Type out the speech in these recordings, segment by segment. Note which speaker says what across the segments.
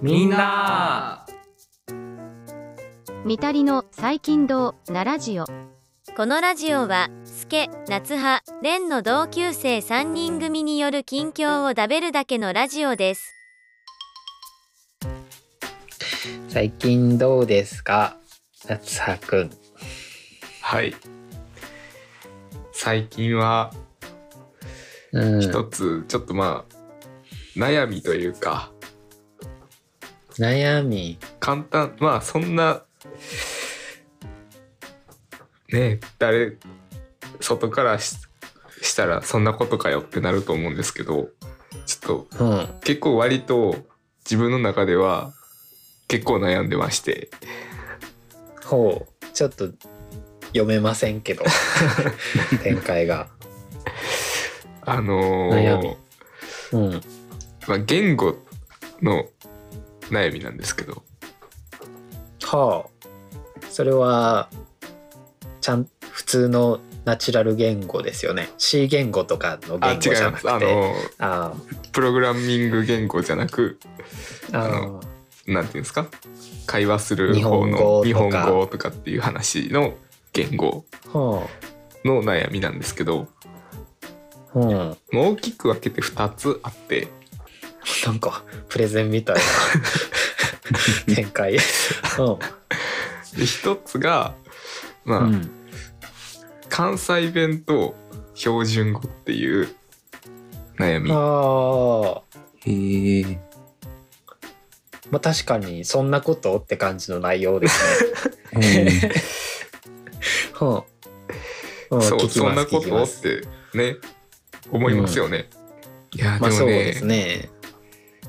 Speaker 1: みんな
Speaker 2: みたりの最近堂なラジオ
Speaker 3: このラジオはスケ夏葉レンの同級生3人組による近況をダベるだけのラジオです
Speaker 4: 最近どうですか？夏葉くん。
Speaker 1: はい最近は
Speaker 4: うん。
Speaker 1: 一つちょっとまあ悩みというか
Speaker 4: 悩み。
Speaker 1: 簡単まあそんなねえ誰外からししたらそんなことかよってなると思うんですけどちょっと
Speaker 4: うん。
Speaker 1: 結構割と自分の中では結構悩んでまして
Speaker 4: ほう。ちょっと読めませんけど。展開が。
Speaker 1: あのー
Speaker 4: うん。
Speaker 1: まあ、言語の悩みなんですけど
Speaker 4: はあ。それは、ちゃん、普通のナチュラル言語ですよね。C 言語とかの
Speaker 1: あ
Speaker 4: 言語じゃ
Speaker 1: 違います
Speaker 4: なくて。
Speaker 1: あの
Speaker 4: あ
Speaker 1: プログラミング言語じゃなく
Speaker 4: ああ
Speaker 1: あのなんていうんですか？会話する
Speaker 4: 日
Speaker 1: 方の日本語とかっていう話の言語
Speaker 4: は
Speaker 1: の悩みなんですけど
Speaker 4: あ。うん。
Speaker 1: もう大きく分けて2つあって
Speaker 4: なんか、プレゼンみたいな 展開。
Speaker 1: で1つがまあ、
Speaker 4: うん。うん。
Speaker 1: 関西弁と標準語っていう悩み
Speaker 4: ああ。
Speaker 5: へえ。
Speaker 4: まあ確かにそんなことって感じの内容ですね。うん。うん
Speaker 1: そうそんなこと？ってね思いますよね、いや
Speaker 4: まあそう
Speaker 1: でもね,、
Speaker 4: ですね。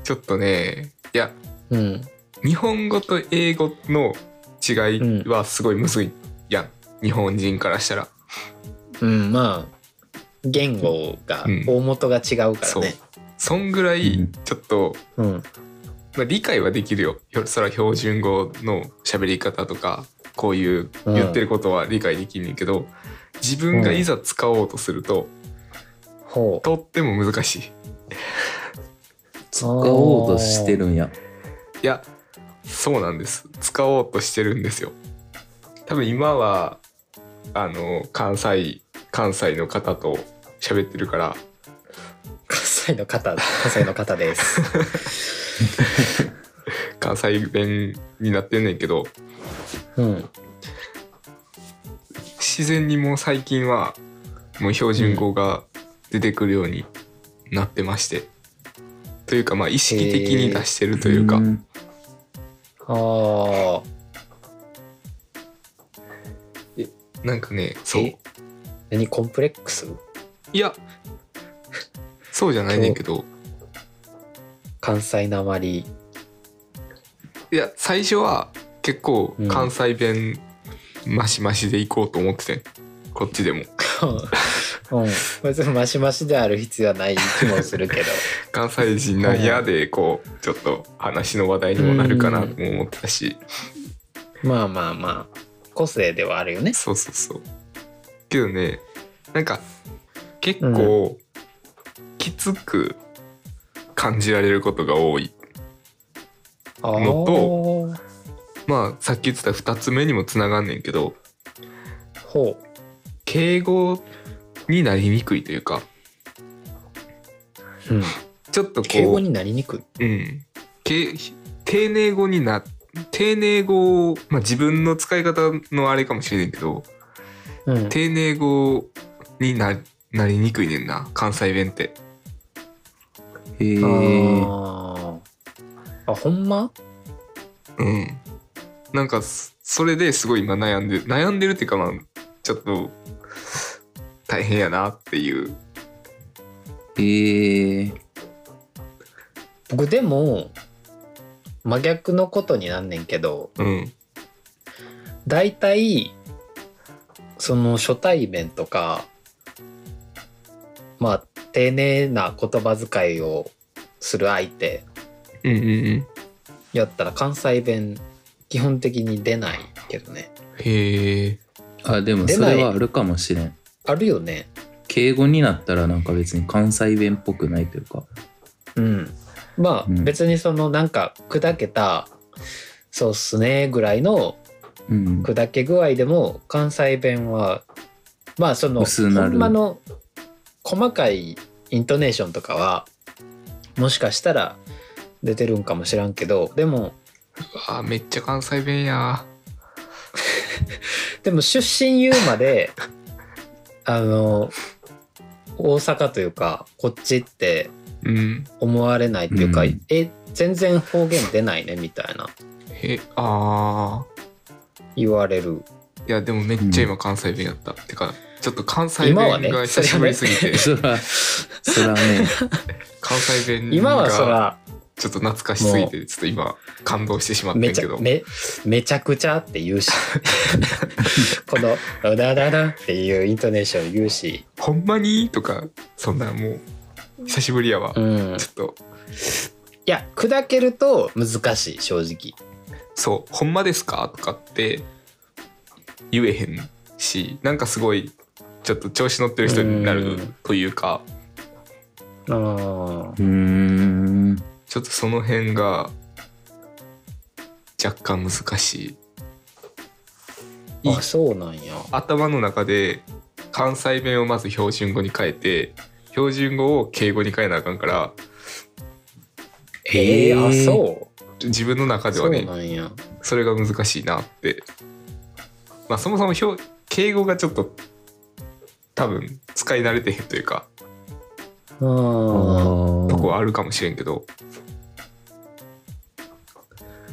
Speaker 1: ちょっとねいや
Speaker 4: うん。
Speaker 1: 日本語と英語の違いはすごいむずいやん、日本人からしたら。
Speaker 4: うん、まあ、言語が、
Speaker 1: うん。
Speaker 4: 大元が違うからね。
Speaker 1: そんぐらい
Speaker 5: うん
Speaker 1: ちょっと、
Speaker 4: うん。
Speaker 1: まあ、理解はできるよ。ひょそら標準語の喋り方とかこういう
Speaker 4: うん
Speaker 1: 言ってることは理解できんねんけど、自分がいざ使おうとすると、
Speaker 4: ほう。
Speaker 1: とっても難しい
Speaker 5: 使おうとしてるんや。
Speaker 1: いやそうなんです使おうとしてるんですよ多分今はあの関西関西の方と喋ってるから
Speaker 4: 関西の方、関西の方です。
Speaker 1: 関西弁になってんねんけど
Speaker 4: うん。
Speaker 1: 自然にもう最近はもう標準語が出てくるようになってまして、というかまあ意識的に出してるというか、
Speaker 5: ん
Speaker 4: あ。あ。
Speaker 1: なんかねそう。
Speaker 4: え？何？コンプレックス？
Speaker 1: いや。そうじゃないねんけど。
Speaker 4: 関西なまり。
Speaker 1: いや最初は結構
Speaker 4: うん。
Speaker 1: 関西弁マシマシで行こうと思っててん。こっちでも
Speaker 4: うん。別にマシマシである必要はない気もするけど。
Speaker 1: 関西人なんやでこうちょっと話の話題にもなるかなとも思ってたし
Speaker 4: まあまあまあ、個性ではあるよね。
Speaker 1: そうそうそうけどねなんか結構きつく感じられることが多い
Speaker 4: あ
Speaker 1: のと
Speaker 4: ー
Speaker 1: まあさっき言ってた2つ目にもつながんねんけど
Speaker 4: ほ
Speaker 1: 敬語になりにくいというか
Speaker 4: う。うん。
Speaker 1: ちょっとこう
Speaker 4: 敬語になりにくい。
Speaker 1: うん、け丁寧語にな丁寧語を、まあ、自分の使い方のあれかもしれないけど
Speaker 4: うん。
Speaker 1: 丁寧語にななりにくいねんな関西弁って
Speaker 5: へえ。
Speaker 4: あーあ、ほんま？
Speaker 1: うんなんかそそれですごい今悩んで悩んでるっていうかまあちょっと大変やなっていう
Speaker 5: へえ。
Speaker 4: 僕でも、真逆のことになんねんけど、
Speaker 1: うん
Speaker 4: 大体、その初対面とか、まあ、丁寧な言葉遣いをする相手
Speaker 1: うんうんうん
Speaker 4: やったら関西弁基本的に出ないけどね。
Speaker 1: へえ
Speaker 5: あ、でもそれはあるかもしれん。
Speaker 4: あるよね。
Speaker 5: 敬語になったらなんか別に関西弁っぽくないというか。
Speaker 4: うん。まあ
Speaker 5: うん
Speaker 4: 別にそのなんか砕けた、そうっすねぐらいの
Speaker 5: うん。
Speaker 4: 砕け具合でも関西弁はまあそのほんまの細かいイントネーションとかはもしかしたら出てるんかもしらんけどでも
Speaker 1: あーめっちゃ関西弁や
Speaker 4: でも出身言うまで あの大阪というかこっちって
Speaker 1: うん。
Speaker 4: 思われないっていうか、
Speaker 5: うん。
Speaker 4: え全然方言出ないねみたいな。
Speaker 1: えあ
Speaker 4: 言われる。
Speaker 1: ーいやでもめっちゃ今関西弁やった、てかちょっと関西弁が久しぶりすぎて、
Speaker 5: そら、そらね、
Speaker 1: 関西弁
Speaker 4: 今はそ
Speaker 1: が
Speaker 4: ら
Speaker 1: ちょっと懐かしすぎてちょっと今感動してしまって
Speaker 4: めち
Speaker 1: んけど。
Speaker 4: ゃめめちゃくちゃって言うし。この「ダダダダ」っていうイントネーション言うし、
Speaker 1: ほんまに？とかそんなもう久しぶりやわ、
Speaker 4: うん、
Speaker 1: ちょっと。
Speaker 4: いや砕けると難しい正直。
Speaker 1: そう「ほんまですか?」とかって言えへんしなんかすごいちょっと調子乗ってる人になる
Speaker 4: うん
Speaker 1: というか。
Speaker 4: あー。
Speaker 5: うーん。
Speaker 1: ちょっとその辺が若干難しい。い
Speaker 4: あそうなんや。
Speaker 1: 頭の中で関西弁をまず標準語に変えて標準語を敬語に変えなあかんから
Speaker 4: えー、あ
Speaker 5: えー
Speaker 4: そう。
Speaker 1: 自分の中ではねそれが難しいなって。まあそもそも標敬語がちょっと多分使い慣れてへんというか
Speaker 4: うん
Speaker 1: とこはあるかもしれんけど。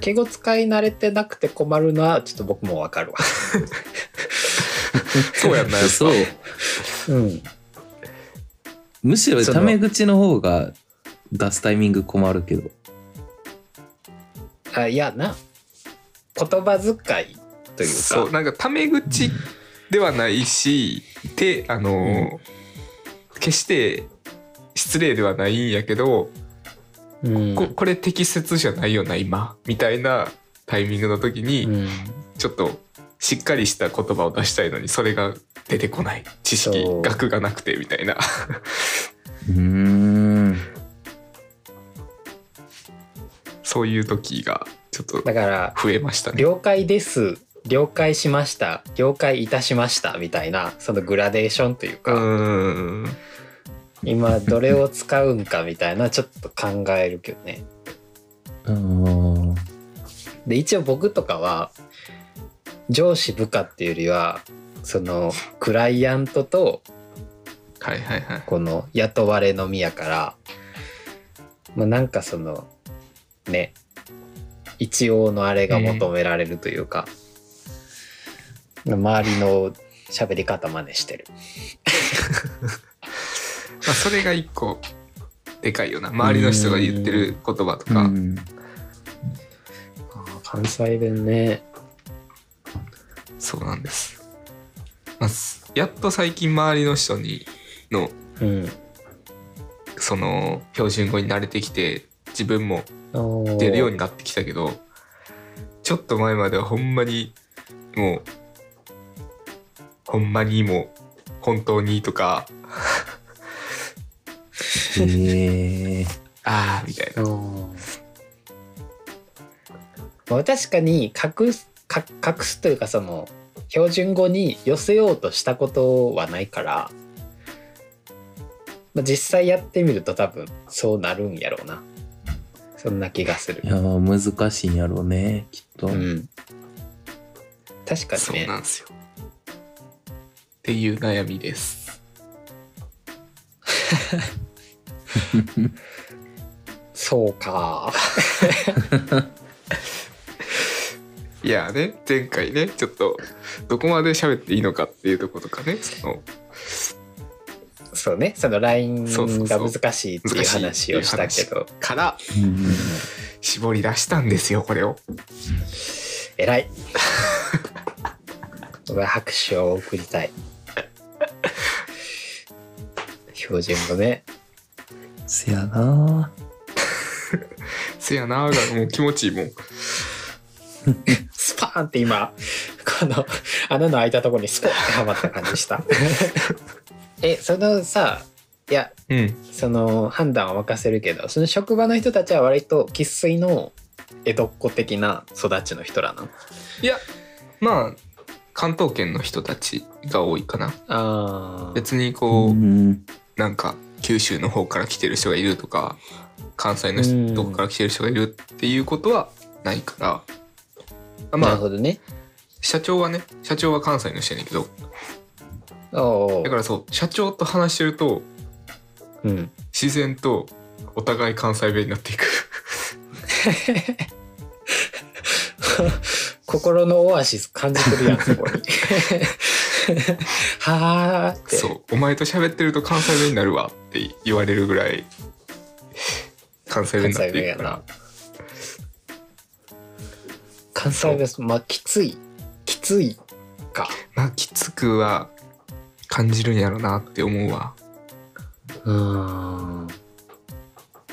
Speaker 4: 敬語使い慣れてなくて困るのはちょっと僕もわかるわ。
Speaker 1: そうやんなや
Speaker 5: そう。
Speaker 4: うん。
Speaker 5: むしろタメ口の方が出すタイミング困るけど。
Speaker 4: あいやな。言葉遣いというか。
Speaker 1: そうなんかタメ口ではないしであの、決して失礼ではないんやけど、
Speaker 4: うん。
Speaker 1: ここれ適切じゃないよな今。みたいなタイミングの時に、
Speaker 4: うん。
Speaker 1: ちょっとしっかりした言葉を出したいのにそれが出てこない。知識学がなくてみたいな。
Speaker 5: うーん。
Speaker 1: そういう時がちょっと
Speaker 4: だから
Speaker 1: 増えましたね。
Speaker 4: 了解です。了解しました。了解いたしました。みたいなそのグラデーションという
Speaker 1: う
Speaker 4: か、
Speaker 1: ーん
Speaker 4: 今どれを使うんかみたいなちょっと考えるけどね。
Speaker 5: あー
Speaker 4: で一応僕とかは上司部下っていうよりはそのクライアントと
Speaker 1: はいはいはい。
Speaker 4: この雇われのみやからまあなんかそのね一応のあれが求められるというか、周りの喋り方真似してる。
Speaker 1: ま あ、それが一個でかいよな。周りの人が言ってる言葉とか、
Speaker 5: うん。
Speaker 4: 関西弁ね。
Speaker 1: そうなんです、まあ、すやっと最近周りの人にの
Speaker 4: うん。
Speaker 1: その標準語に慣れてきて自分も出るようになってきたけどちょっと前まではほんまにもうほんまにもう本当にとか
Speaker 5: へえ
Speaker 1: ああみたいな。
Speaker 4: うん。まあ確かに隠すか隠すというかその標準語に寄せようとしたことはないから、まあ、実際やってみると多分そうなるんやろうな。そんな気がする。
Speaker 5: いやー難しいんやろうねきっと、
Speaker 4: うん。確か
Speaker 1: そう
Speaker 4: にね
Speaker 1: なんですよ。っていう悩みです
Speaker 4: そうか。
Speaker 1: いやね前回ねちょっとどこまで喋っていいのかっていうとことかねその
Speaker 4: そうねその LINE が難しいっていう話をしたけど。
Speaker 1: から
Speaker 5: うん
Speaker 1: 絞り出したんですよこれを。
Speaker 4: 偉い。拍手を送りたい。標準語ね
Speaker 5: せやな。
Speaker 1: せやなーがもう気持ちいいもん。
Speaker 4: スパーンって今この穴の開いたところにスポッてはまった感じした。えそのさいや
Speaker 1: うん。
Speaker 4: その判断は任せるけどその職場の人たちは割と生粋の江戸っ子的な育ちの人らなの？
Speaker 1: いやまあ関東圏の人たちが多いかな。
Speaker 4: あー。
Speaker 1: 別にこう、
Speaker 5: うん。
Speaker 1: なんか九州の方から来てる人がいるとか関西のどこから来てる人がいるっていうことはないから。あまあ
Speaker 4: なるほどね。
Speaker 1: 社長はね社長は関西の人やねんけど。だからそう社長と話してると
Speaker 4: うん。
Speaker 1: 自然とお互い関西弁になっていく。
Speaker 4: 心のオアシス感じてるやんそこに。はあって。
Speaker 1: そうお前と喋ってると関西弁になるわって言われるぐらい関西弁になっていくから
Speaker 4: 関西弁まあきつい。きついか。
Speaker 1: まあきつくは感じるんやろなって思うわ。
Speaker 4: うーん。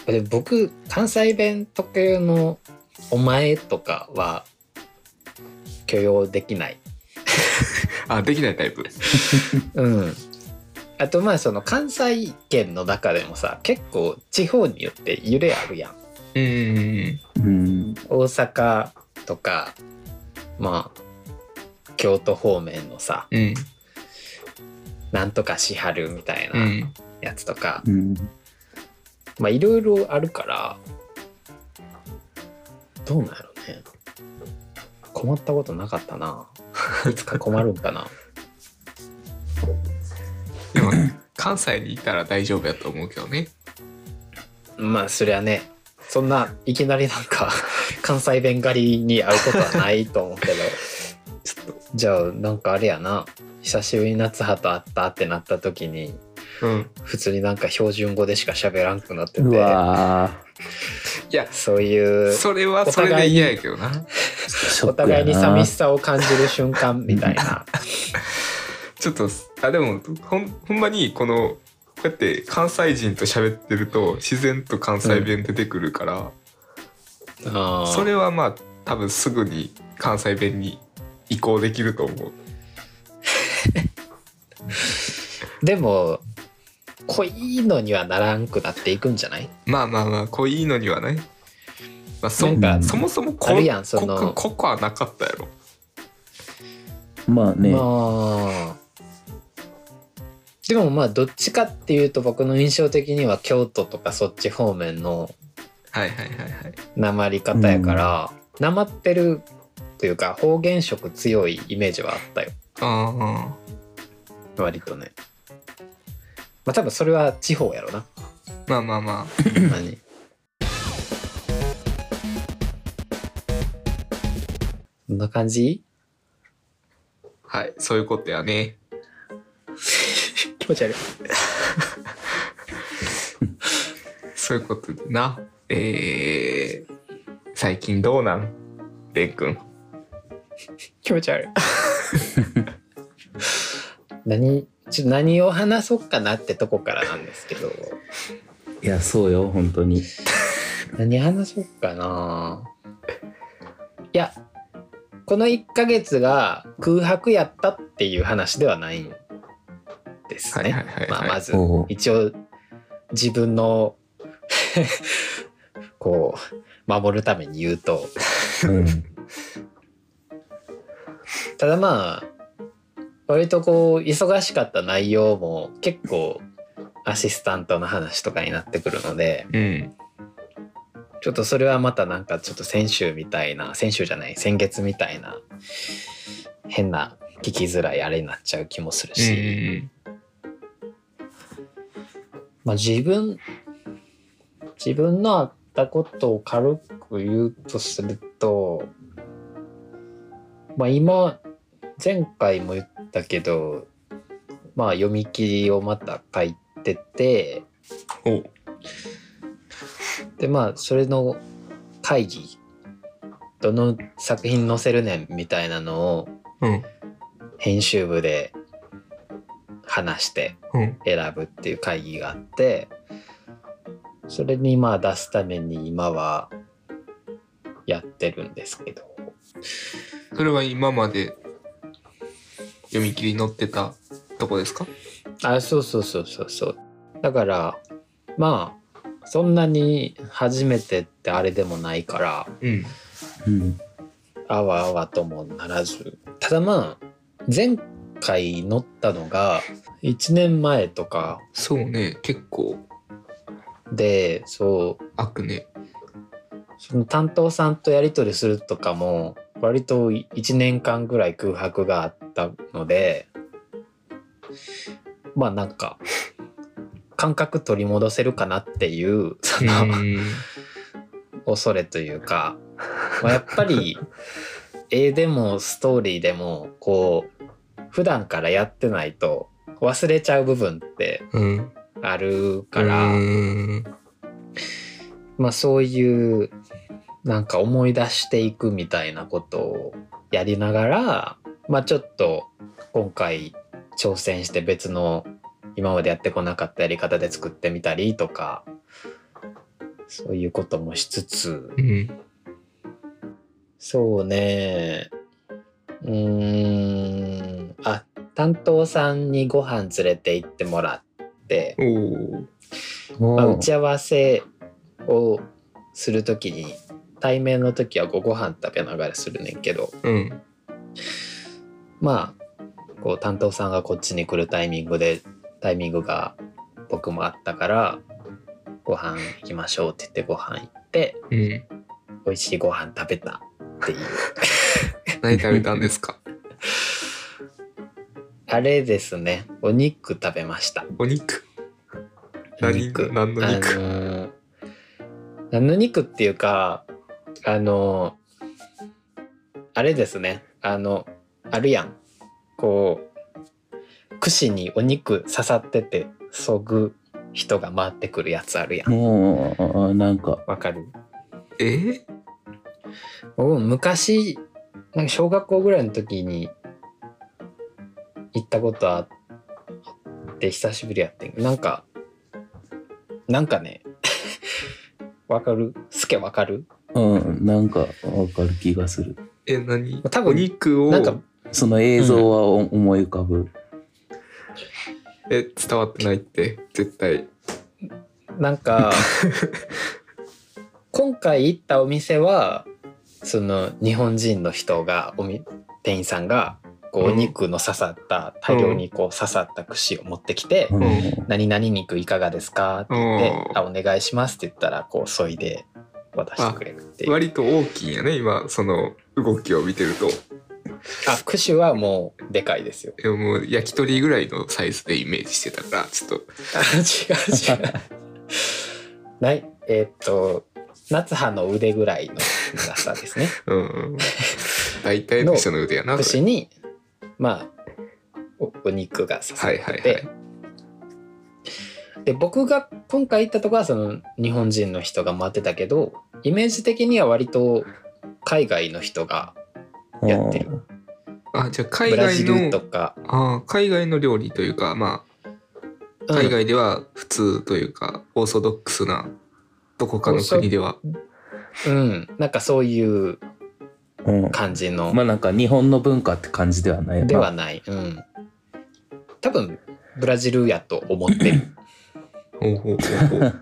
Speaker 4: で僕関西弁特有の「お前」とかは許容できない。
Speaker 1: あできないタイプ。
Speaker 4: うんあとまあその関西圏の中でもさ結構地方によって揺れあるやん。
Speaker 1: うん。
Speaker 5: うん。
Speaker 4: 大阪とかまあ京都方面のさ
Speaker 1: うん
Speaker 4: なんとかしはるみたいうなんやつとか、
Speaker 5: うん。
Speaker 4: まあいろいろあるからどうなんやろね。困ったことなかったな。いつか困るんかな
Speaker 1: でも関西にいたら大丈夫やと思うけどね。
Speaker 4: まあそりゃね。そんないきなりなんか 関西弁狩りに会うことはないと思うけど。
Speaker 1: ちょっと。
Speaker 4: じゃあなんかあれやな。久しぶりに夏葉と会ったってなった時に
Speaker 1: うん。
Speaker 4: 普通になんか標準語でしか喋らんくなってて。
Speaker 5: うわ
Speaker 1: いや
Speaker 4: そういう
Speaker 1: それはそれで嫌やけどな。
Speaker 4: お互いに寂しさを感じる瞬間みたいな。
Speaker 1: ちょっとあでもほんほんまにこのこうやって関西人と喋ってると自然と関西弁出てくるから、
Speaker 4: あー。
Speaker 1: それはまあ多分すぐに関西弁に移行できると思う。
Speaker 4: でも濃いのにはならんくなっていくんじゃない？
Speaker 1: まあまあまあこういいのにはね、まあ、そ
Speaker 4: なん
Speaker 5: か
Speaker 1: そもそもこ
Speaker 4: あるやんその。
Speaker 1: こここはなかったやろ。
Speaker 5: まあね、
Speaker 4: まあでもまあどっちかっていうと僕の印象的には京都とかそっち方面の
Speaker 1: はいはいはいはい。
Speaker 4: なまり方やから、なまってるというか方言色強いイメージはあったよ。
Speaker 1: あ
Speaker 4: 割とね。まあ多分それは地方やろな。
Speaker 1: あまあまあ。ま
Speaker 4: 何こんな感じ？
Speaker 1: あはいそういうことやね
Speaker 4: 気持ち悪い。
Speaker 1: そういうことでな。えー、最近どうなん？レン君。
Speaker 4: 気持ち悪い。何ちょっと何を話そうかなってとこからなんですけど。
Speaker 5: いやそうよ本当に。
Speaker 4: 何話そうかな。いやこの1ヶ月が空白やったっていう話ではないんです。ねまあまず一応自分の こう守るために言うと。
Speaker 5: うん。
Speaker 4: ただまあ割とこう忙しかった内容も結構アシスタントの話とかになってくるので。
Speaker 1: うん。
Speaker 4: ちょっとそれはまたなんかちょっと先週みたいな先週じゃない先月みたいな変な聞きづらいあれになっちゃう気もする
Speaker 1: う
Speaker 4: し、
Speaker 1: ん
Speaker 4: まあ自分自分のあったことを軽く言うとするとまあ今前回も言ったけどまあ読み切りをまた書いててでまあそれの会議どの作品載せるねんみたいなのを
Speaker 1: うん。
Speaker 4: 編集部で話して
Speaker 1: うん。
Speaker 4: 選ぶっていう会議があってそれにまあ出すために今はやってるんですけど。
Speaker 1: それは今まで読み切り載ってたとこですか？
Speaker 4: あそうそうそうそうそう。だからまあそんなに初めてってあれでもないから
Speaker 1: うん。
Speaker 5: うん。
Speaker 4: あわあわともならず。ただまあ前回乗ったのが1年前とか。
Speaker 1: そうね。結構。
Speaker 4: でそう。
Speaker 1: 開くね。
Speaker 4: その担当さんとやり取りするとかも割と1年間ぐらい空白があったのでまあなんか感覚取り戻せるかなっていうその、
Speaker 1: うん。
Speaker 4: 恐れというか、まあ、やっぱり絵でもストーリーでもこう普段からやってないと忘れちゃう部分って
Speaker 1: うん
Speaker 4: あるから、
Speaker 1: うん。
Speaker 4: まあそういうなんか思い出していくみたいなことをやりながらまあちょっと今回挑戦して別の今までやってこなかったやり方で作ってみたりとかそういうこともしつつ。
Speaker 1: うん。
Speaker 4: そうねうーん。あ担当さんにご飯連れて行ってもらって、まあ、打ち合わせをする時に対面の時はご飯食べながらするねんけど。
Speaker 1: うん。
Speaker 4: まあこう担当さんがこっちに来るタイミングでタイミングが僕もあったからご飯行きましょうって言ってご飯行って
Speaker 1: うん。
Speaker 4: 美味しいご飯食べたっていう。
Speaker 1: 何食べたんですか？
Speaker 4: あれですね。お肉食べました。
Speaker 1: お肉？何？
Speaker 4: 肉。
Speaker 1: 何の肉？
Speaker 4: あのー何の肉っていうかあのーあれですね。あのあるやん。こう串にお肉刺さっててそぐ人が回ってくるやつあるやん。
Speaker 5: もう、なんか、
Speaker 4: わかる？
Speaker 1: えー？
Speaker 4: 僕昔なんか小学校ぐらいの時に行ったことあって久しぶりやってん。なんかなんかね わかる？スケわかる？
Speaker 5: うん、なんかわかる気がする。
Speaker 1: え何？
Speaker 4: 多分
Speaker 1: お肉を
Speaker 4: なんか
Speaker 5: その映像はお思い浮かぶ。
Speaker 1: え伝わってないって？絶対。
Speaker 4: なんか 今回行ったお店はその日本人の人がおみ店員さんがこう
Speaker 1: うん
Speaker 4: お肉の刺さった大量にこう刺さった串を持ってきて
Speaker 5: うん。
Speaker 1: ん「
Speaker 4: 何々肉いかがですか?」って言って
Speaker 1: うん「
Speaker 4: あお願いします」って言ったらこう削いで渡してくれるっていう。
Speaker 1: 割と大きいんやね今その動きを見てると。
Speaker 4: あ串はもうでかいですよ。
Speaker 1: いやもう焼き鳥ぐらいのサイズでイメージしてたからちょっと。
Speaker 4: あ違う違う。ないえーっと夏葉の腕ぐらいの長さですね。
Speaker 1: うんうん。大体の人の腕やな
Speaker 4: にまあおお肉が刺さ
Speaker 1: は
Speaker 4: って。て、
Speaker 1: いはいはい。
Speaker 4: で僕が今回行ったとこはその日本人の人が回ってたけどイメージ的には割と海外の人がやってる。
Speaker 1: あじゃあ海外の
Speaker 4: ルとか、
Speaker 1: あ海外の料理というかまあ
Speaker 4: うん。
Speaker 1: 海外では普通というか、オーソドックスなどこかの国では。
Speaker 4: うん、なんかそういう
Speaker 5: うん。
Speaker 4: 感じの。
Speaker 5: まあなんか日本の文化って感じではない。
Speaker 4: ではない、うん、多分ブラジルやと思ってる。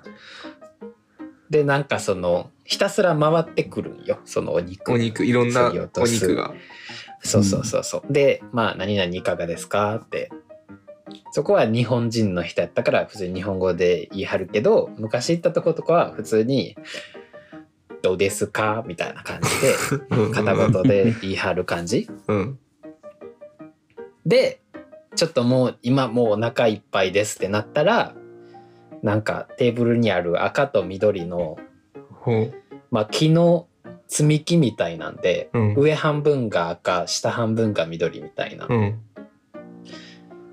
Speaker 4: でなんかそのひたすら回ってくるんよ。そのお肉。
Speaker 1: お肉いろんなお肉が。
Speaker 4: そうそうそうそう。で、まあ、何々いかがですかって。そこは日本人の人やったから普通に日本語で言い張るけど、昔行ったとことかは普通に、どうですかみたいな感じで、片言で言い張る感じ。
Speaker 1: うん。
Speaker 4: で、ちょっともう今もうお腹いっぱいですってなったら、なんかテーブルにある赤と緑の、まあ木の積み木みたいなんで、
Speaker 1: うん。
Speaker 4: 上半分が赤、下半分が緑みたいな。
Speaker 1: うん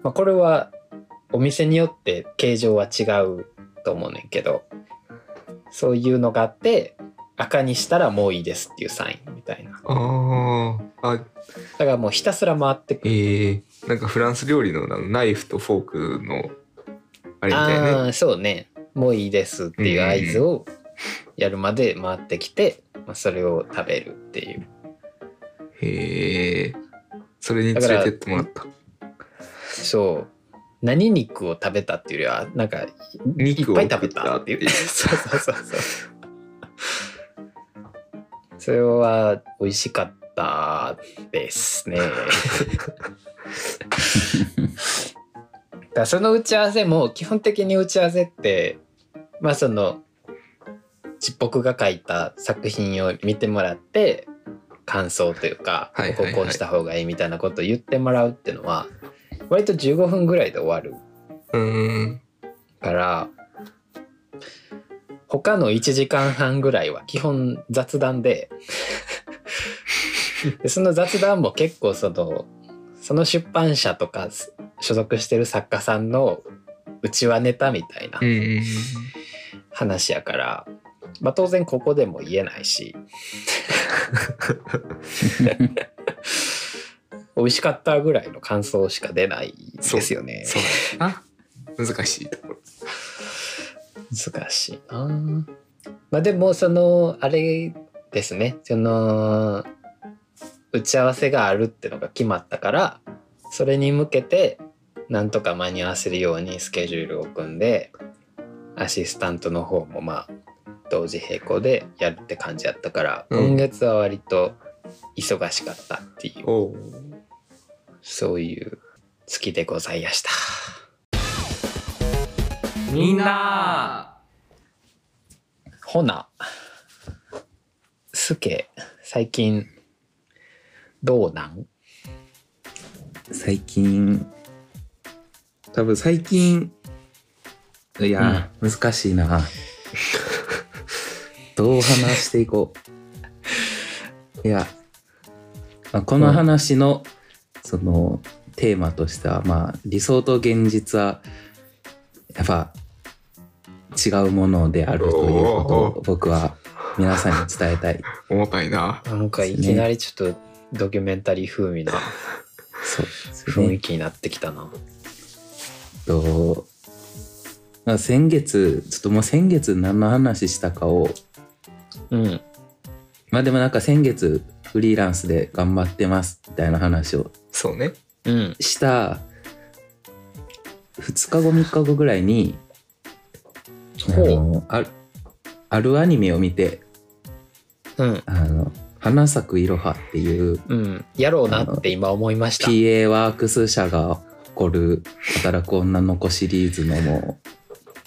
Speaker 4: まあ、これはお店によって形状は違うと思うねんけどそういうのがあって赤にしたらもういいですっていうサインみたいな。
Speaker 1: あー。あ
Speaker 4: だからもうひたすら回ってく
Speaker 1: え
Speaker 4: る
Speaker 1: ー、なんかフランス料理のナイフとフォークのあれみたい
Speaker 4: あ
Speaker 1: ね。
Speaker 4: あそうね。もういいですっていう合図をやるまで回ってきて、まあ、それを食べるっていう。
Speaker 1: へえそれに連れてってもらった
Speaker 4: そう。何肉を食べたっていうよりはなんかいっぱい食べたっていう。そうそうそうそう。それは美味しかったですね。だその打ち合わせも基本的に打ち合わせってまあそのちっぽくが書いた作品を見てもらって感想というか、
Speaker 1: はいはいはい。
Speaker 4: こここうした方がいいみたいなことを言ってもらうっていうのは割と15分ぐらいで終わる
Speaker 1: うーん。
Speaker 4: から他の1時間半ぐらいは基本雑談で でその雑談も結構そのその出版社とか所属してる作家さんのうちわネタみたいな話やから、まあ、当然ここでも言えないし 美味しかったぐらいの感想しか出ないですよね。
Speaker 1: そうだな。難しい。ところ
Speaker 4: 難しいな。まあでもそのあれですね。その打ち合わせがあるってのが決まったからそれに向けてなんとか間に合わせるようにスケジュールを組んでアシスタントの方もまあ同時並行でやるって感じやったから、
Speaker 1: うん。
Speaker 4: 今月は割と忙しかったっていうそういう月でございました。
Speaker 5: みんな
Speaker 4: ほな、すけ、最近、どうなん？
Speaker 5: 最近、多分最近、いや、難しいな。どう話していこう。いや、まあ、この話の、その、テーマとしては、まあ、理想と現実は、やっぱ、違うものであるということを僕は皆さんに伝えたい。
Speaker 1: 重たいな
Speaker 4: なんかいきなりちょっとドキュメンタリー風味な雰
Speaker 5: ね
Speaker 4: 囲気になってきたな。
Speaker 5: と、まあ、先月ちょっともう先月何の話したかを
Speaker 4: うん。
Speaker 5: まあでもなんか先月フリーランスで頑張ってますみたいな話を
Speaker 1: そうね
Speaker 4: うん。
Speaker 5: した2日後3日後ぐらいにあ
Speaker 4: ほう
Speaker 5: のあるあるアニメを見て
Speaker 4: うん。
Speaker 5: 「あの花咲くいろは」っていう
Speaker 4: うん。やろうなって今思いました。
Speaker 5: PA ワークス社が誇る働く女の子シリーズのも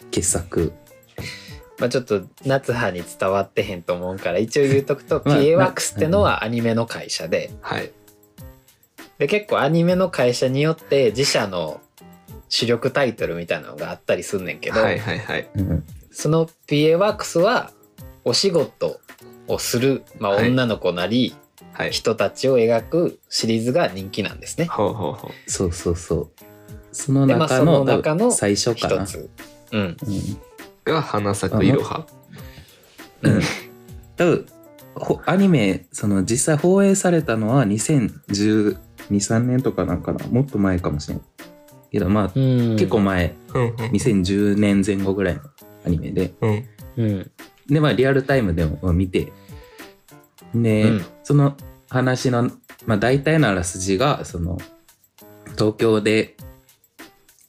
Speaker 5: う傑作
Speaker 4: まあちょっと夏葉に伝わってへんと思うから一応言うとくと、
Speaker 5: まあ
Speaker 4: PA ワークスってのはアニメの会社で、
Speaker 1: はい。
Speaker 4: で結構アニメの会社によって自社の主力タイトルみたいなのがあったりすんねんけど、
Speaker 1: はいはいはい。
Speaker 5: うん。
Speaker 4: その PA ワークスはお仕事をする、まあ、
Speaker 1: はい。
Speaker 4: 女の子なり
Speaker 1: はい。
Speaker 4: 人たちを描くシリーズが人気なんですね。
Speaker 1: ほうほうほう。
Speaker 5: そうそうそう。その
Speaker 4: でまあそ
Speaker 5: 中の,、
Speaker 4: の中の
Speaker 5: 最初かな。
Speaker 4: 一つ。うん。
Speaker 5: うん
Speaker 1: が花咲くいろは。
Speaker 5: うん。多分ほアニメその実際放映されたのは2012,3年とかなんかな？もっと前かもしれんけどまあ、結構前。
Speaker 1: うんうん。
Speaker 5: 2010年前後ぐらいのアニメで。
Speaker 1: うん。
Speaker 4: うん。
Speaker 5: でまあリアルタイムでも見て。で、
Speaker 4: うん。
Speaker 5: その話の、まあ、大体のあらすじがその東京で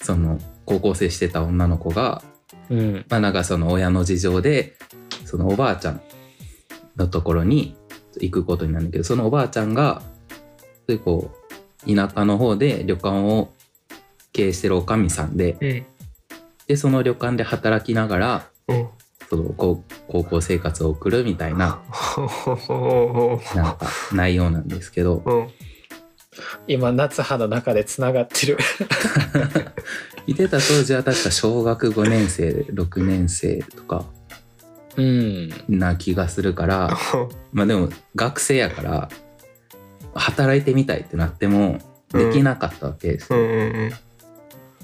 Speaker 5: その高校生してた女の子が
Speaker 4: うん。
Speaker 5: まあなんかその親の事情でそのおばあちゃんのところに行くことになるんだけどそのおばあちゃんがそういうこう田舎の方で旅館を経営してるおかみさんで
Speaker 1: うん。
Speaker 5: でその旅館で働きながら
Speaker 1: うん。
Speaker 5: その高高校生活を送るみたいななんか内容なんですけど。
Speaker 1: うん。
Speaker 4: 今夏葉の中でつながってる。
Speaker 5: 見てた当時は確か小学5年生6年生とか
Speaker 4: うん。
Speaker 5: な気がするから まあでも学生やから働いてみたいってなってもできなかったわけですよ。
Speaker 1: うんうんうん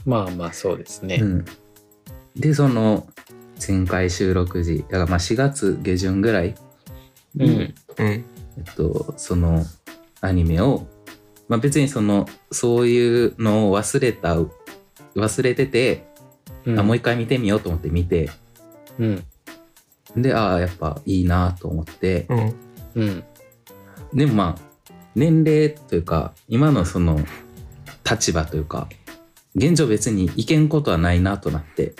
Speaker 4: まあまあそうですね。
Speaker 5: うんでその前回収録時だからまあ4月下旬ぐらいに、
Speaker 4: うん。
Speaker 1: うん
Speaker 5: えっと、そのアニメを、まあ、別にそのそういうのを忘れた忘れてて、
Speaker 4: うん。
Speaker 5: あもう一回見てみようと思って見て。
Speaker 4: うん。
Speaker 5: でああやっぱいいなと思って。
Speaker 1: うん。
Speaker 4: うん。
Speaker 5: でもまあ年齢というか今のその立場というか現状別に行けんことはないなとなって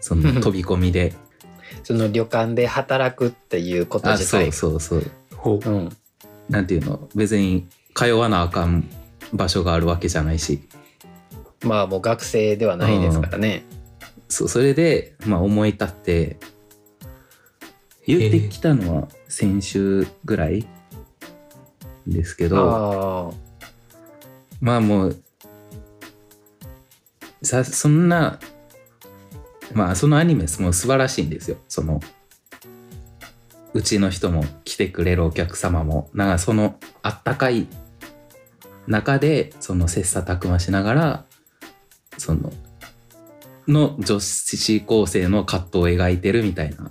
Speaker 5: その飛び込みで。
Speaker 4: その旅館で働くっていうこと
Speaker 5: あそう
Speaker 4: 自体
Speaker 5: そうそう。
Speaker 1: ほう。
Speaker 4: うん。
Speaker 5: なんていうの？別に通わなあかん場所があるわけじゃないし
Speaker 4: まあもう学生ではないですからね、
Speaker 5: そうそれで、まあ、思い立って言ってきたのは先週ぐらいですけど、
Speaker 4: あ
Speaker 5: まあもうさそんなまあそのアニメも素晴らしいんですよ。そのうちの人も来てくれるお客様も。なんかそのあったかい中でその切磋琢磨しながらそのの女子高生の葛藤を描いてるみたいな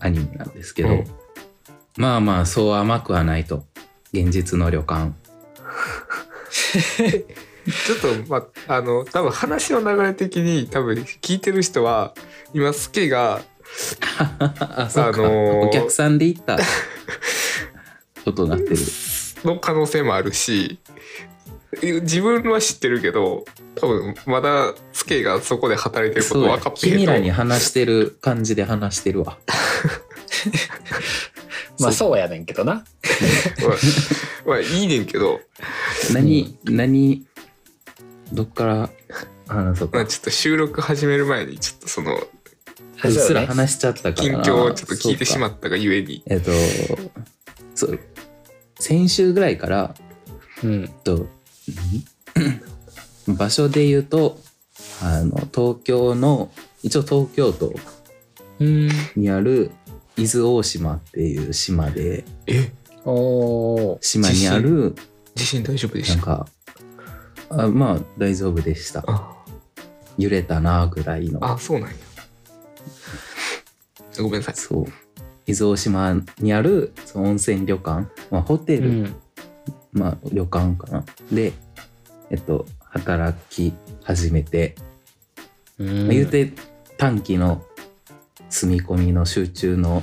Speaker 5: アニメなんですけど、
Speaker 1: うん。
Speaker 5: まあまあそう甘くはないと。現実の旅館。
Speaker 1: ちょっとまああの多分話の流れ的に多分聞いてる人は今スケが
Speaker 5: あ、
Speaker 1: のー
Speaker 5: お客さんで行った。ことになってる。
Speaker 1: の可能性もあるし自分は知ってるけど多分まだスケがそこで働いてること分かってへん
Speaker 5: 君らに
Speaker 1: と
Speaker 5: 話してる感じで話してるわ。
Speaker 4: まあそうやねんけどな。
Speaker 1: まあまあいいねんけど、
Speaker 5: 何、何、どっから？話そうか。
Speaker 1: まあ、ちょっと収録始める前にちょっとその
Speaker 5: うっすら話しちゃったから。
Speaker 1: 近
Speaker 5: な。
Speaker 1: 況をちょっと聞いてしま
Speaker 5: っ
Speaker 1: ったがゆえに。
Speaker 5: えっと、そう、先週ぐらいから、
Speaker 4: うん。
Speaker 5: と、何？場所で言うと、あの、東京の、一応東京都
Speaker 4: うん。
Speaker 5: にある伊豆大島っていう島で、
Speaker 1: え？
Speaker 4: おー。
Speaker 5: 島にある、
Speaker 1: 地震大丈夫でした？
Speaker 5: なんか、あまあ大丈夫でした。
Speaker 1: あ。
Speaker 5: 揺れたなぐらいの。
Speaker 1: あそうなんや。ごめんなさい。
Speaker 5: そう。伊豆大島にあるその温泉旅館、まあ、ホテル、
Speaker 4: うん。
Speaker 5: まあ旅館かな。で、えっと、働き始めて、
Speaker 4: うん。
Speaker 5: まあ言うて短期の住み込みの集中の、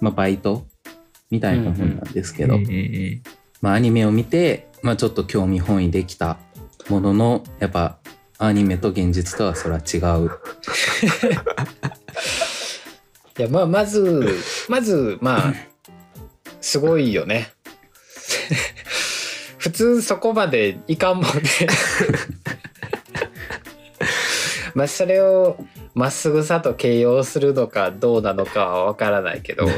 Speaker 5: まあ、バイトみたいなもんなんですけど、
Speaker 1: うんうんうん。
Speaker 5: まあ、アニメを見て、まあ、ちょっと興味本位できたもののやっぱアニメと現実とはそれは違う。
Speaker 4: いやまあまずまずまあすごいよね普通そこまでいかんもんね。まあそれをまっすぐさと形容するのかどうなのかは分からないけど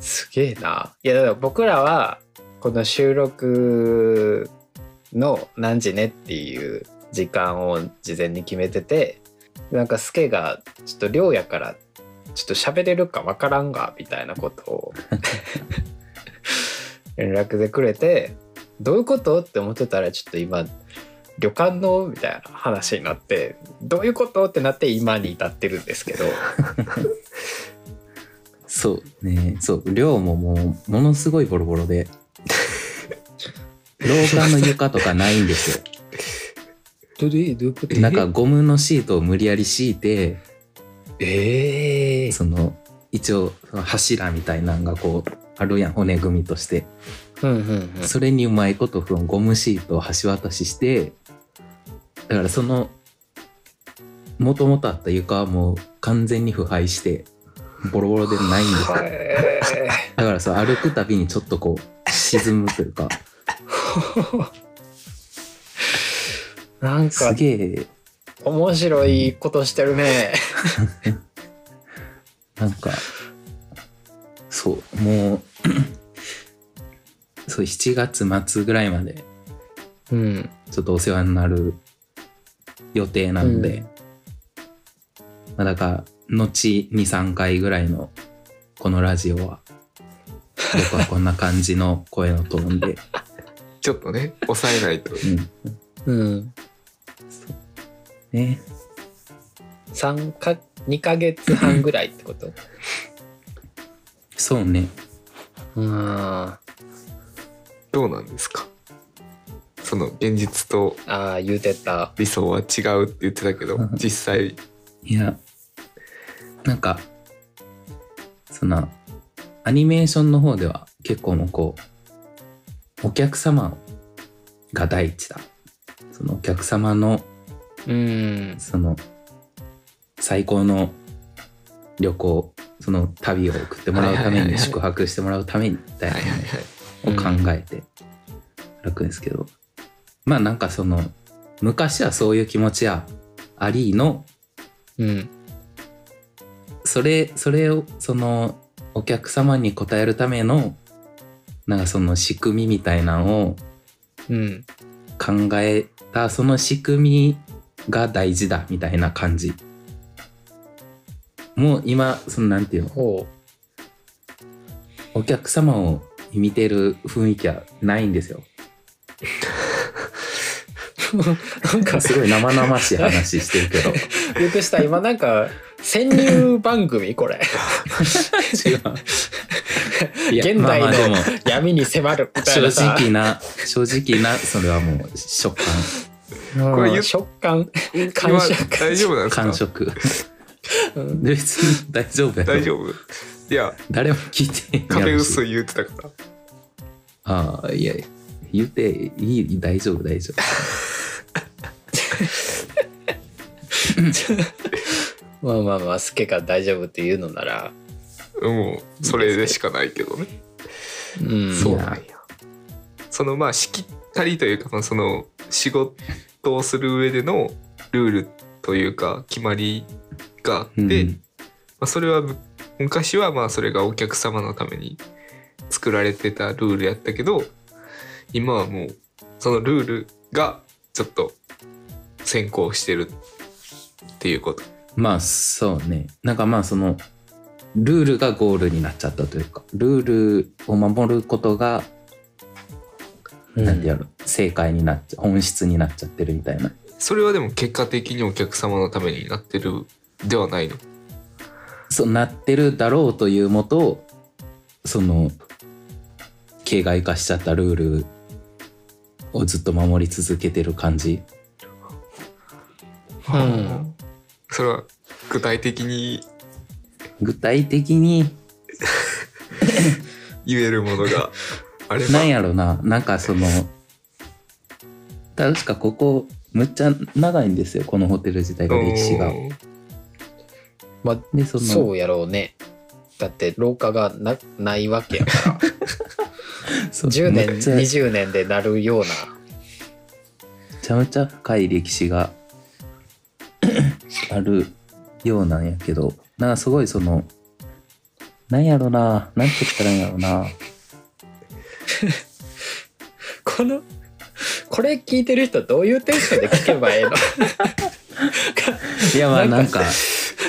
Speaker 4: すげえな。いやだから僕らはこの収録の何時ねっていう時間を事前に決めててなんかスケがちょっと寮やからちょっと喋れるかわからんがみたいなことを。連絡でくれてどういうこと？って思ってたらちょっと今旅館のみたいな話になってどういうこと？ってなって今に至ってるんですけど。
Speaker 5: そうね。そう。寮ももうものすごいボロボロで。廊下の床とかないんですよ。
Speaker 4: どういうこと？
Speaker 5: なんかゴムのシートを無理やり敷いて
Speaker 4: ええ
Speaker 5: その一応その柱みたいなんがこうあるやん骨組みとして。
Speaker 4: うんうんうん。
Speaker 5: それにうまいことゴムシートを橋渡ししてだからそのもともとあった床はもう完全に腐敗してボロボロでないんですよ
Speaker 4: へ
Speaker 5: だからさ歩くたびにちょっとこう沈むというか。
Speaker 4: ー なんか
Speaker 5: すげえ。
Speaker 4: 面白いことしてるね。
Speaker 5: なんかそうもう そう7月末ぐらいまで
Speaker 4: うん。
Speaker 5: ちょっとお世話になる予定なので、
Speaker 4: うん。
Speaker 5: まあだから後23回ぐらいのこのラジオは僕はこんな感じの声のトーンで、
Speaker 1: ちょっとね抑えないと。
Speaker 5: うん、
Speaker 4: うん。
Speaker 5: ね。
Speaker 4: 3か2ヶ月半ぐらいってこと？
Speaker 5: そうね
Speaker 4: うん。あ
Speaker 1: どうなんですか？その現実と
Speaker 4: あ言うてた。
Speaker 1: 理想は違うって言ってたけど
Speaker 5: うん。
Speaker 1: 実際。
Speaker 5: いやなんかそのアニメーションの方では結構もうこうお客様が第一だ。そのお客様の
Speaker 4: うん。
Speaker 5: その最高の旅行その旅を送ってもらうために宿泊してもらうためにみたいなのを考えて歩くんですけど、まあなんかその昔はそういう気持ちはありの
Speaker 4: うん。
Speaker 5: それそれをそのお客様に応えるためのなんかその仕組みみたいなのを
Speaker 4: うん。
Speaker 5: 考えたその仕組みが大事だみたいな感じもう今そのなんていうの？
Speaker 4: ほ
Speaker 5: お客様を見てる雰囲気はないんですよ。
Speaker 4: う なんか
Speaker 5: すごい生々しい話してるけど。
Speaker 4: びっくりした。今なんか潜入番組これ。
Speaker 5: 違う
Speaker 4: 現代の闇に迫るみたい
Speaker 5: 正
Speaker 4: なさ。
Speaker 5: 直な正直なそれはもう食感。
Speaker 4: うん
Speaker 1: これ
Speaker 4: 食感。
Speaker 1: 今
Speaker 4: 感触。
Speaker 1: 大丈夫なんですか？
Speaker 5: 感触
Speaker 4: うん。
Speaker 5: 別に大丈夫や。ろ
Speaker 1: 大丈夫。いや
Speaker 5: 誰も聞いてへんやろし。
Speaker 1: 壁薄い言ってたから。
Speaker 5: ああいや言っていい大丈夫大丈夫。
Speaker 4: まあまあまあスケが大丈夫って言うのなら。
Speaker 1: もうそれでしかないけどね。
Speaker 4: うん。
Speaker 1: そう。なんや。そのまあしきったりというかまあその仕事をする上でのルールというか決まりがあって、
Speaker 5: うん。
Speaker 1: まあ、それはむ昔はまあそれがお客様のために作られてたルールやったけど今はもうそのルールがちょっと先行してるっていうこと。
Speaker 5: まあそうね。なんかまあそのルールがゴールになっちゃったというかルールを守ることがなんてやろ正解になっちゃ本質になっちゃってるみたいな。
Speaker 1: それはでも結果的にお客様のためになってるではないの？
Speaker 5: そうなってるだろうというもとその形骸化しちゃったルールをずっと守り続けてる感じ。
Speaker 4: うん。
Speaker 1: それは具体的に？
Speaker 5: 具体的に？
Speaker 1: 言えるものがあれば。
Speaker 5: なんやろな。なんかその確かここむっちゃ長いんですよ。このホテル自体が歴史が。
Speaker 1: う。ん
Speaker 4: まあ
Speaker 5: でその。
Speaker 4: そうやろうね。だって廊下がなないわけやから。
Speaker 5: そう
Speaker 4: 10年
Speaker 5: むっちゃめ
Speaker 4: 20年でなるような。
Speaker 5: ちゃめちゃ深い歴史が あるようなんやけどなんかすごいそのなんやろななんて言ったらいいんやろな。
Speaker 4: このこれ聞いてる人どういうテンションで聞けばええの？
Speaker 5: いやまあなんか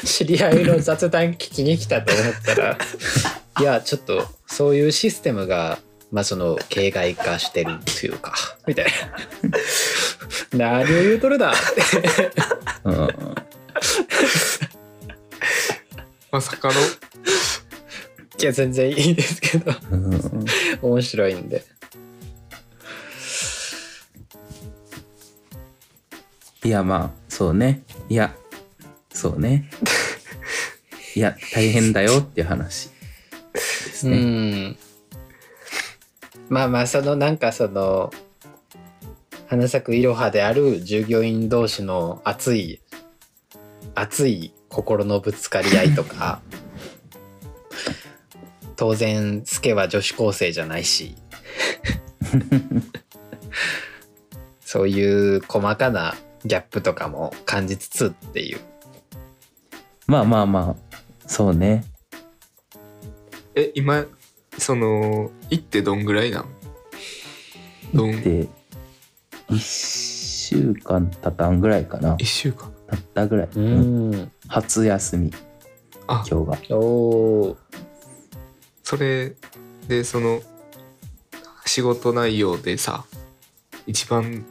Speaker 4: 知り合いの雑談聞きに来たと思ったらいやちょっとそういうシステムがまあその形骸化してるというかみたいな。何を言うとるだ。って
Speaker 5: うん。
Speaker 1: まさかの。
Speaker 4: いや全然いいですけど。
Speaker 5: うん。
Speaker 4: 面白いんで。
Speaker 5: いやまあそうね。いやそうね。いや大変だよっていう話です
Speaker 4: う
Speaker 5: ね、
Speaker 4: ん。まあまあそのなんかその花咲くいろはである従業員同士の熱い熱い心のぶつかり合いとか 当然スケは女子高生じゃないし そういう細かなギャップとかも感じつつっていう
Speaker 5: まあまあまあそうね。
Speaker 1: え今その行ってどんぐらいなん？どん？
Speaker 5: で1週間経たんぐらいかな。
Speaker 1: 1週間。
Speaker 5: 経ったぐらい、
Speaker 4: う
Speaker 5: うん
Speaker 4: ん。
Speaker 5: 初休み。
Speaker 1: あ。
Speaker 5: 今日が。
Speaker 4: おー。
Speaker 1: それでその仕事内容でさ一番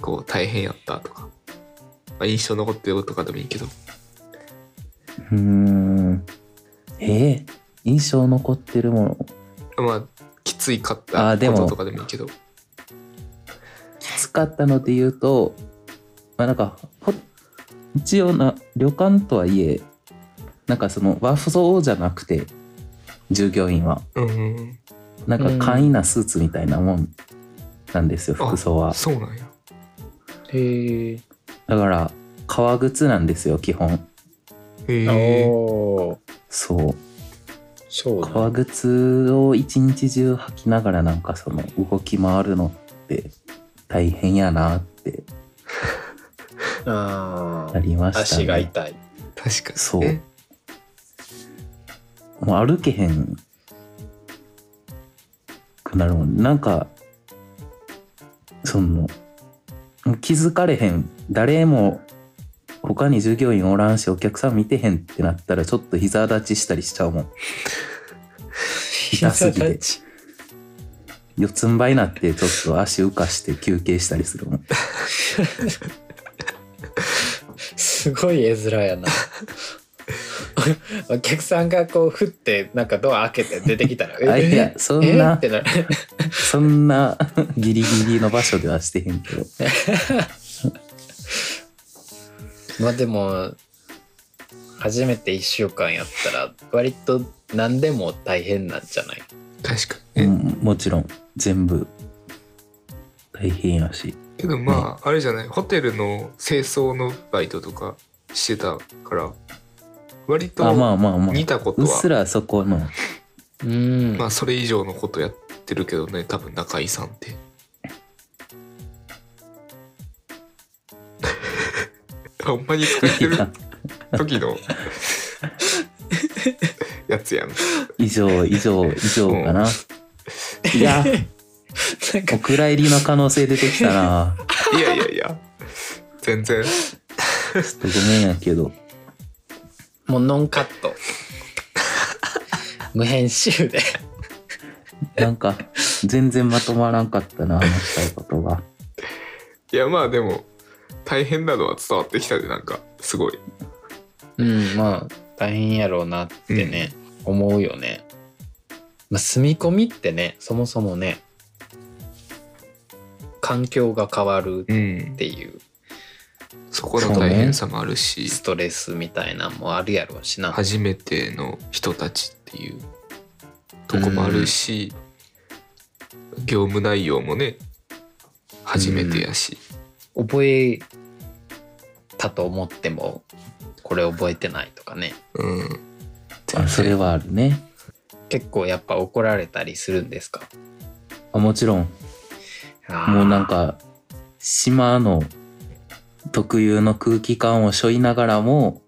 Speaker 1: こう大変やったとか、まあ、印象残ってることとかでもいいけど
Speaker 5: うーん。えー、印象残ってるもの。
Speaker 1: まあきついかった
Speaker 5: あでも。
Speaker 1: こととかでもいいけど。
Speaker 5: きつかったので言うとまあなんかほ一応な旅館とはいえなんかその和装じゃなくて従業員は。
Speaker 1: うん
Speaker 5: なんか簡易なスーツみたいなもんなんですよ
Speaker 1: あ
Speaker 5: 服装は。
Speaker 1: そうなんや。
Speaker 4: へえ。
Speaker 5: だから革靴なんですよ基本
Speaker 1: へえ
Speaker 4: おー。
Speaker 5: そう。
Speaker 4: そうだ。
Speaker 5: 革靴を一日中履きながらなんかその動き回るのって大変やなって
Speaker 4: あ
Speaker 5: なりましたね。
Speaker 4: 足が痛い。
Speaker 1: 確かに。
Speaker 5: そう。
Speaker 1: ね
Speaker 5: もう歩けへん。くなるもん。なんかその気づかれへん。誰も他に従業員おらんしお客さん見てへんってなったらちょっと膝立ちしたりしちゃうもん。痛すぎて四つん這いになってちょっと足浮かして休憩したりするもん。
Speaker 4: すごい絵面やな。お客さんがこう振ってなんかドア開けて出てきたら「
Speaker 5: あいやそんなそんなギリギリの場所ではしてへんけど
Speaker 4: まあでも初めて1週間やったら割と何でも大変なんじゃない？
Speaker 1: 確かに。ね、
Speaker 5: うんもちろん。全部。大変やし。
Speaker 1: けどまああれじゃない？ホテルの清掃のバイトとかしてたから割と
Speaker 5: あまあまあまあ。
Speaker 1: 似たことは。
Speaker 5: うっすらそこの。
Speaker 4: うん。
Speaker 1: まあそれ以上のことやってるけどね多分中井さんってほんまに作ってる時のやつやん。
Speaker 5: 以上以上以上かな、いや。お蔵入りの可能性出てきたな。い
Speaker 1: やいやいや。全然。
Speaker 5: ちょっとごめんやけど。
Speaker 4: もうノンカット。無編集で。
Speaker 5: なんか全然まとまらんかったな話したいことが。
Speaker 1: いやまあでも大変なのは伝わってきたでなんかすごい。
Speaker 4: うんまあ大変やろうなってね、思うよね、まあ、住み込みってねそもそもね環境が変わる
Speaker 1: うん
Speaker 4: っていう
Speaker 1: そこの大変さもあるし、
Speaker 4: ストレスみたいなんもあるやろうしな。
Speaker 1: 初めての人たちっていうとこもあるし、業務内容もね初めてやし、
Speaker 4: 覚えたと思ってもこれ覚えてないとかね。
Speaker 1: うん。
Speaker 5: あそれはあるね。
Speaker 4: 結構やっぱ怒られたりするんですか？
Speaker 5: あもちろん。もうなんか島の特有の空気感を背負いながらも、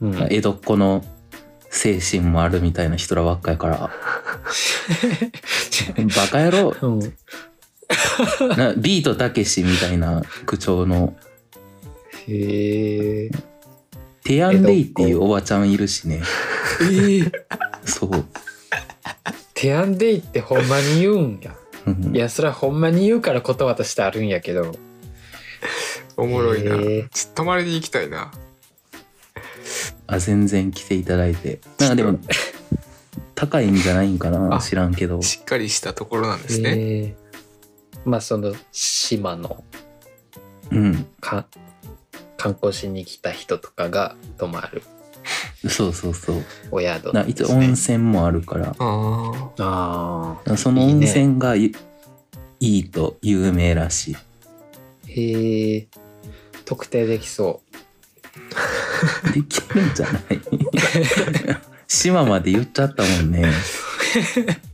Speaker 4: うん。
Speaker 5: 江戸っ子の精神もあるみたいな人らばっかやから。バカ野郎。
Speaker 4: うん
Speaker 5: なビートたけしみたいな口調の。
Speaker 4: へえ
Speaker 5: テヤンデイっていうおばちゃんいるしね。
Speaker 4: えー、
Speaker 5: そう、
Speaker 4: テアンデイってほんまに言うんや。
Speaker 5: うん。
Speaker 4: いやそれはほんまに言うから言葉としてあるんやけど。
Speaker 1: おもろいな、
Speaker 4: へー。
Speaker 1: ちょっと泊まりに行きたいな。
Speaker 5: あ全然来ていただいて。なんかでも高いんじゃないんかな
Speaker 1: あ
Speaker 5: 知らんけど。
Speaker 1: しっかりしたところなんですね、
Speaker 4: へーまあその島の
Speaker 5: うん。
Speaker 4: か観光しに来た人とかが泊まる。
Speaker 5: そうそうそう。
Speaker 4: お宿
Speaker 5: な
Speaker 4: なんですね。
Speaker 5: 一応温泉もあるから。
Speaker 1: ああ
Speaker 4: あ
Speaker 5: その温泉がいいいいと有名らしい。
Speaker 4: ーへえ特定できそ
Speaker 5: できるんじゃない？島まで言っちゃったもんね。
Speaker 4: う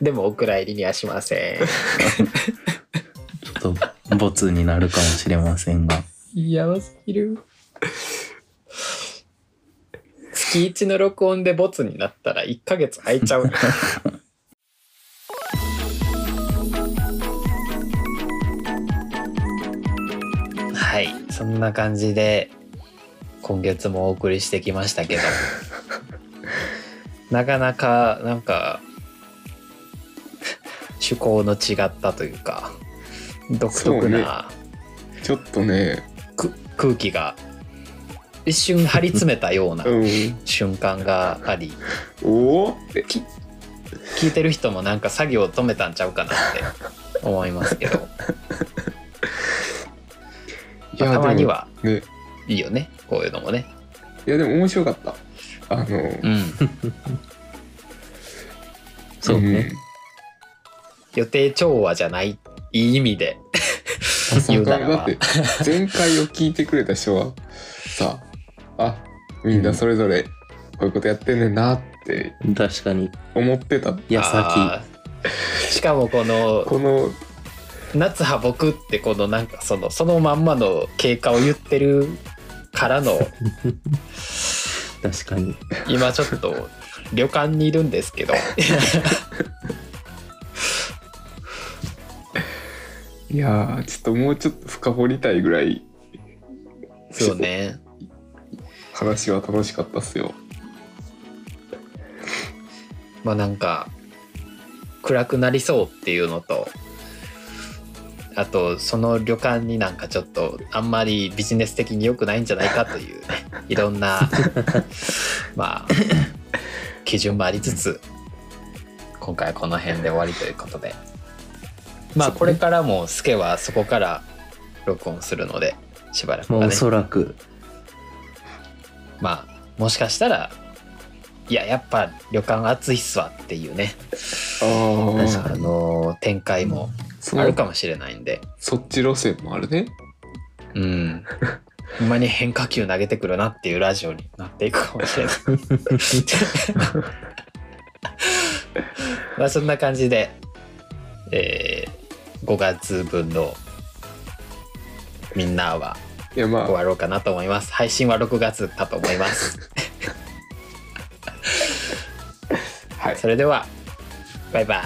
Speaker 4: でもお蔵入りにはしません。
Speaker 5: ちょっとボツになるかもしれませんが。
Speaker 4: やばすぎる月一の録音でボツになったら1ヶ月空いちゃうね。はいそんな感じで今月もお送りしてきましたけど。なかなかなんか趣向の違ったというか独特な、
Speaker 1: ちょっとね。
Speaker 4: く空気が一瞬張り詰めたような
Speaker 1: うん。
Speaker 4: 瞬間があり
Speaker 1: おお
Speaker 4: 聞いてる人もなんか作業を止めたんちゃうかなって思いますけど。たまにはいいよねこういうのもね。
Speaker 1: いやでも面白かった。あの
Speaker 4: うん。
Speaker 5: そうね、
Speaker 4: 予定調和じゃないいい意味で。言うならば。
Speaker 1: だって前回を聞いてくれた人はさあみんなそれぞれこういうことやってんねんなって
Speaker 5: 確かに。
Speaker 1: 思ってた。
Speaker 5: 矢先
Speaker 4: あー。しかもこの
Speaker 1: この
Speaker 4: 夏葉僕ってこのなんかそのそのまんまの経過を言ってるからの
Speaker 5: 確かに。
Speaker 4: 今ちょっと旅館にいるんですけど
Speaker 1: いやーちょっともうちょっと深掘りたいぐらい
Speaker 4: そうね。
Speaker 1: 話は楽しかったっすよ。
Speaker 4: まあなんか暗くなりそうっていうのとあとその旅館になんかちょっとあんまりビジネス的に良くないんじゃないかというね いろんなまあ基準もありつつ今回はこの辺で終わりということでまあこれからもスケはそこから録音するのでしばらくはね。
Speaker 5: もうおそらく。
Speaker 4: まあもしかしたらいややっぱ旅館暑いっすわっていうね。
Speaker 1: あ
Speaker 4: あ
Speaker 1: あ
Speaker 4: の展開もあるかもしれないんで。
Speaker 1: そっち路線もあるね。
Speaker 4: うん。ほんまに変化球投げてくるなっていうラジオになっていくかもしれない。まあそんな感じで、えー5月分のみんなは終わろうかなと思います。配信は6月かと思います。
Speaker 1: はい。
Speaker 4: それではバイバ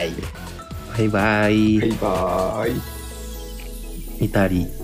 Speaker 4: ーイ。
Speaker 5: バイバイ。
Speaker 1: バイバーイ
Speaker 5: 見たり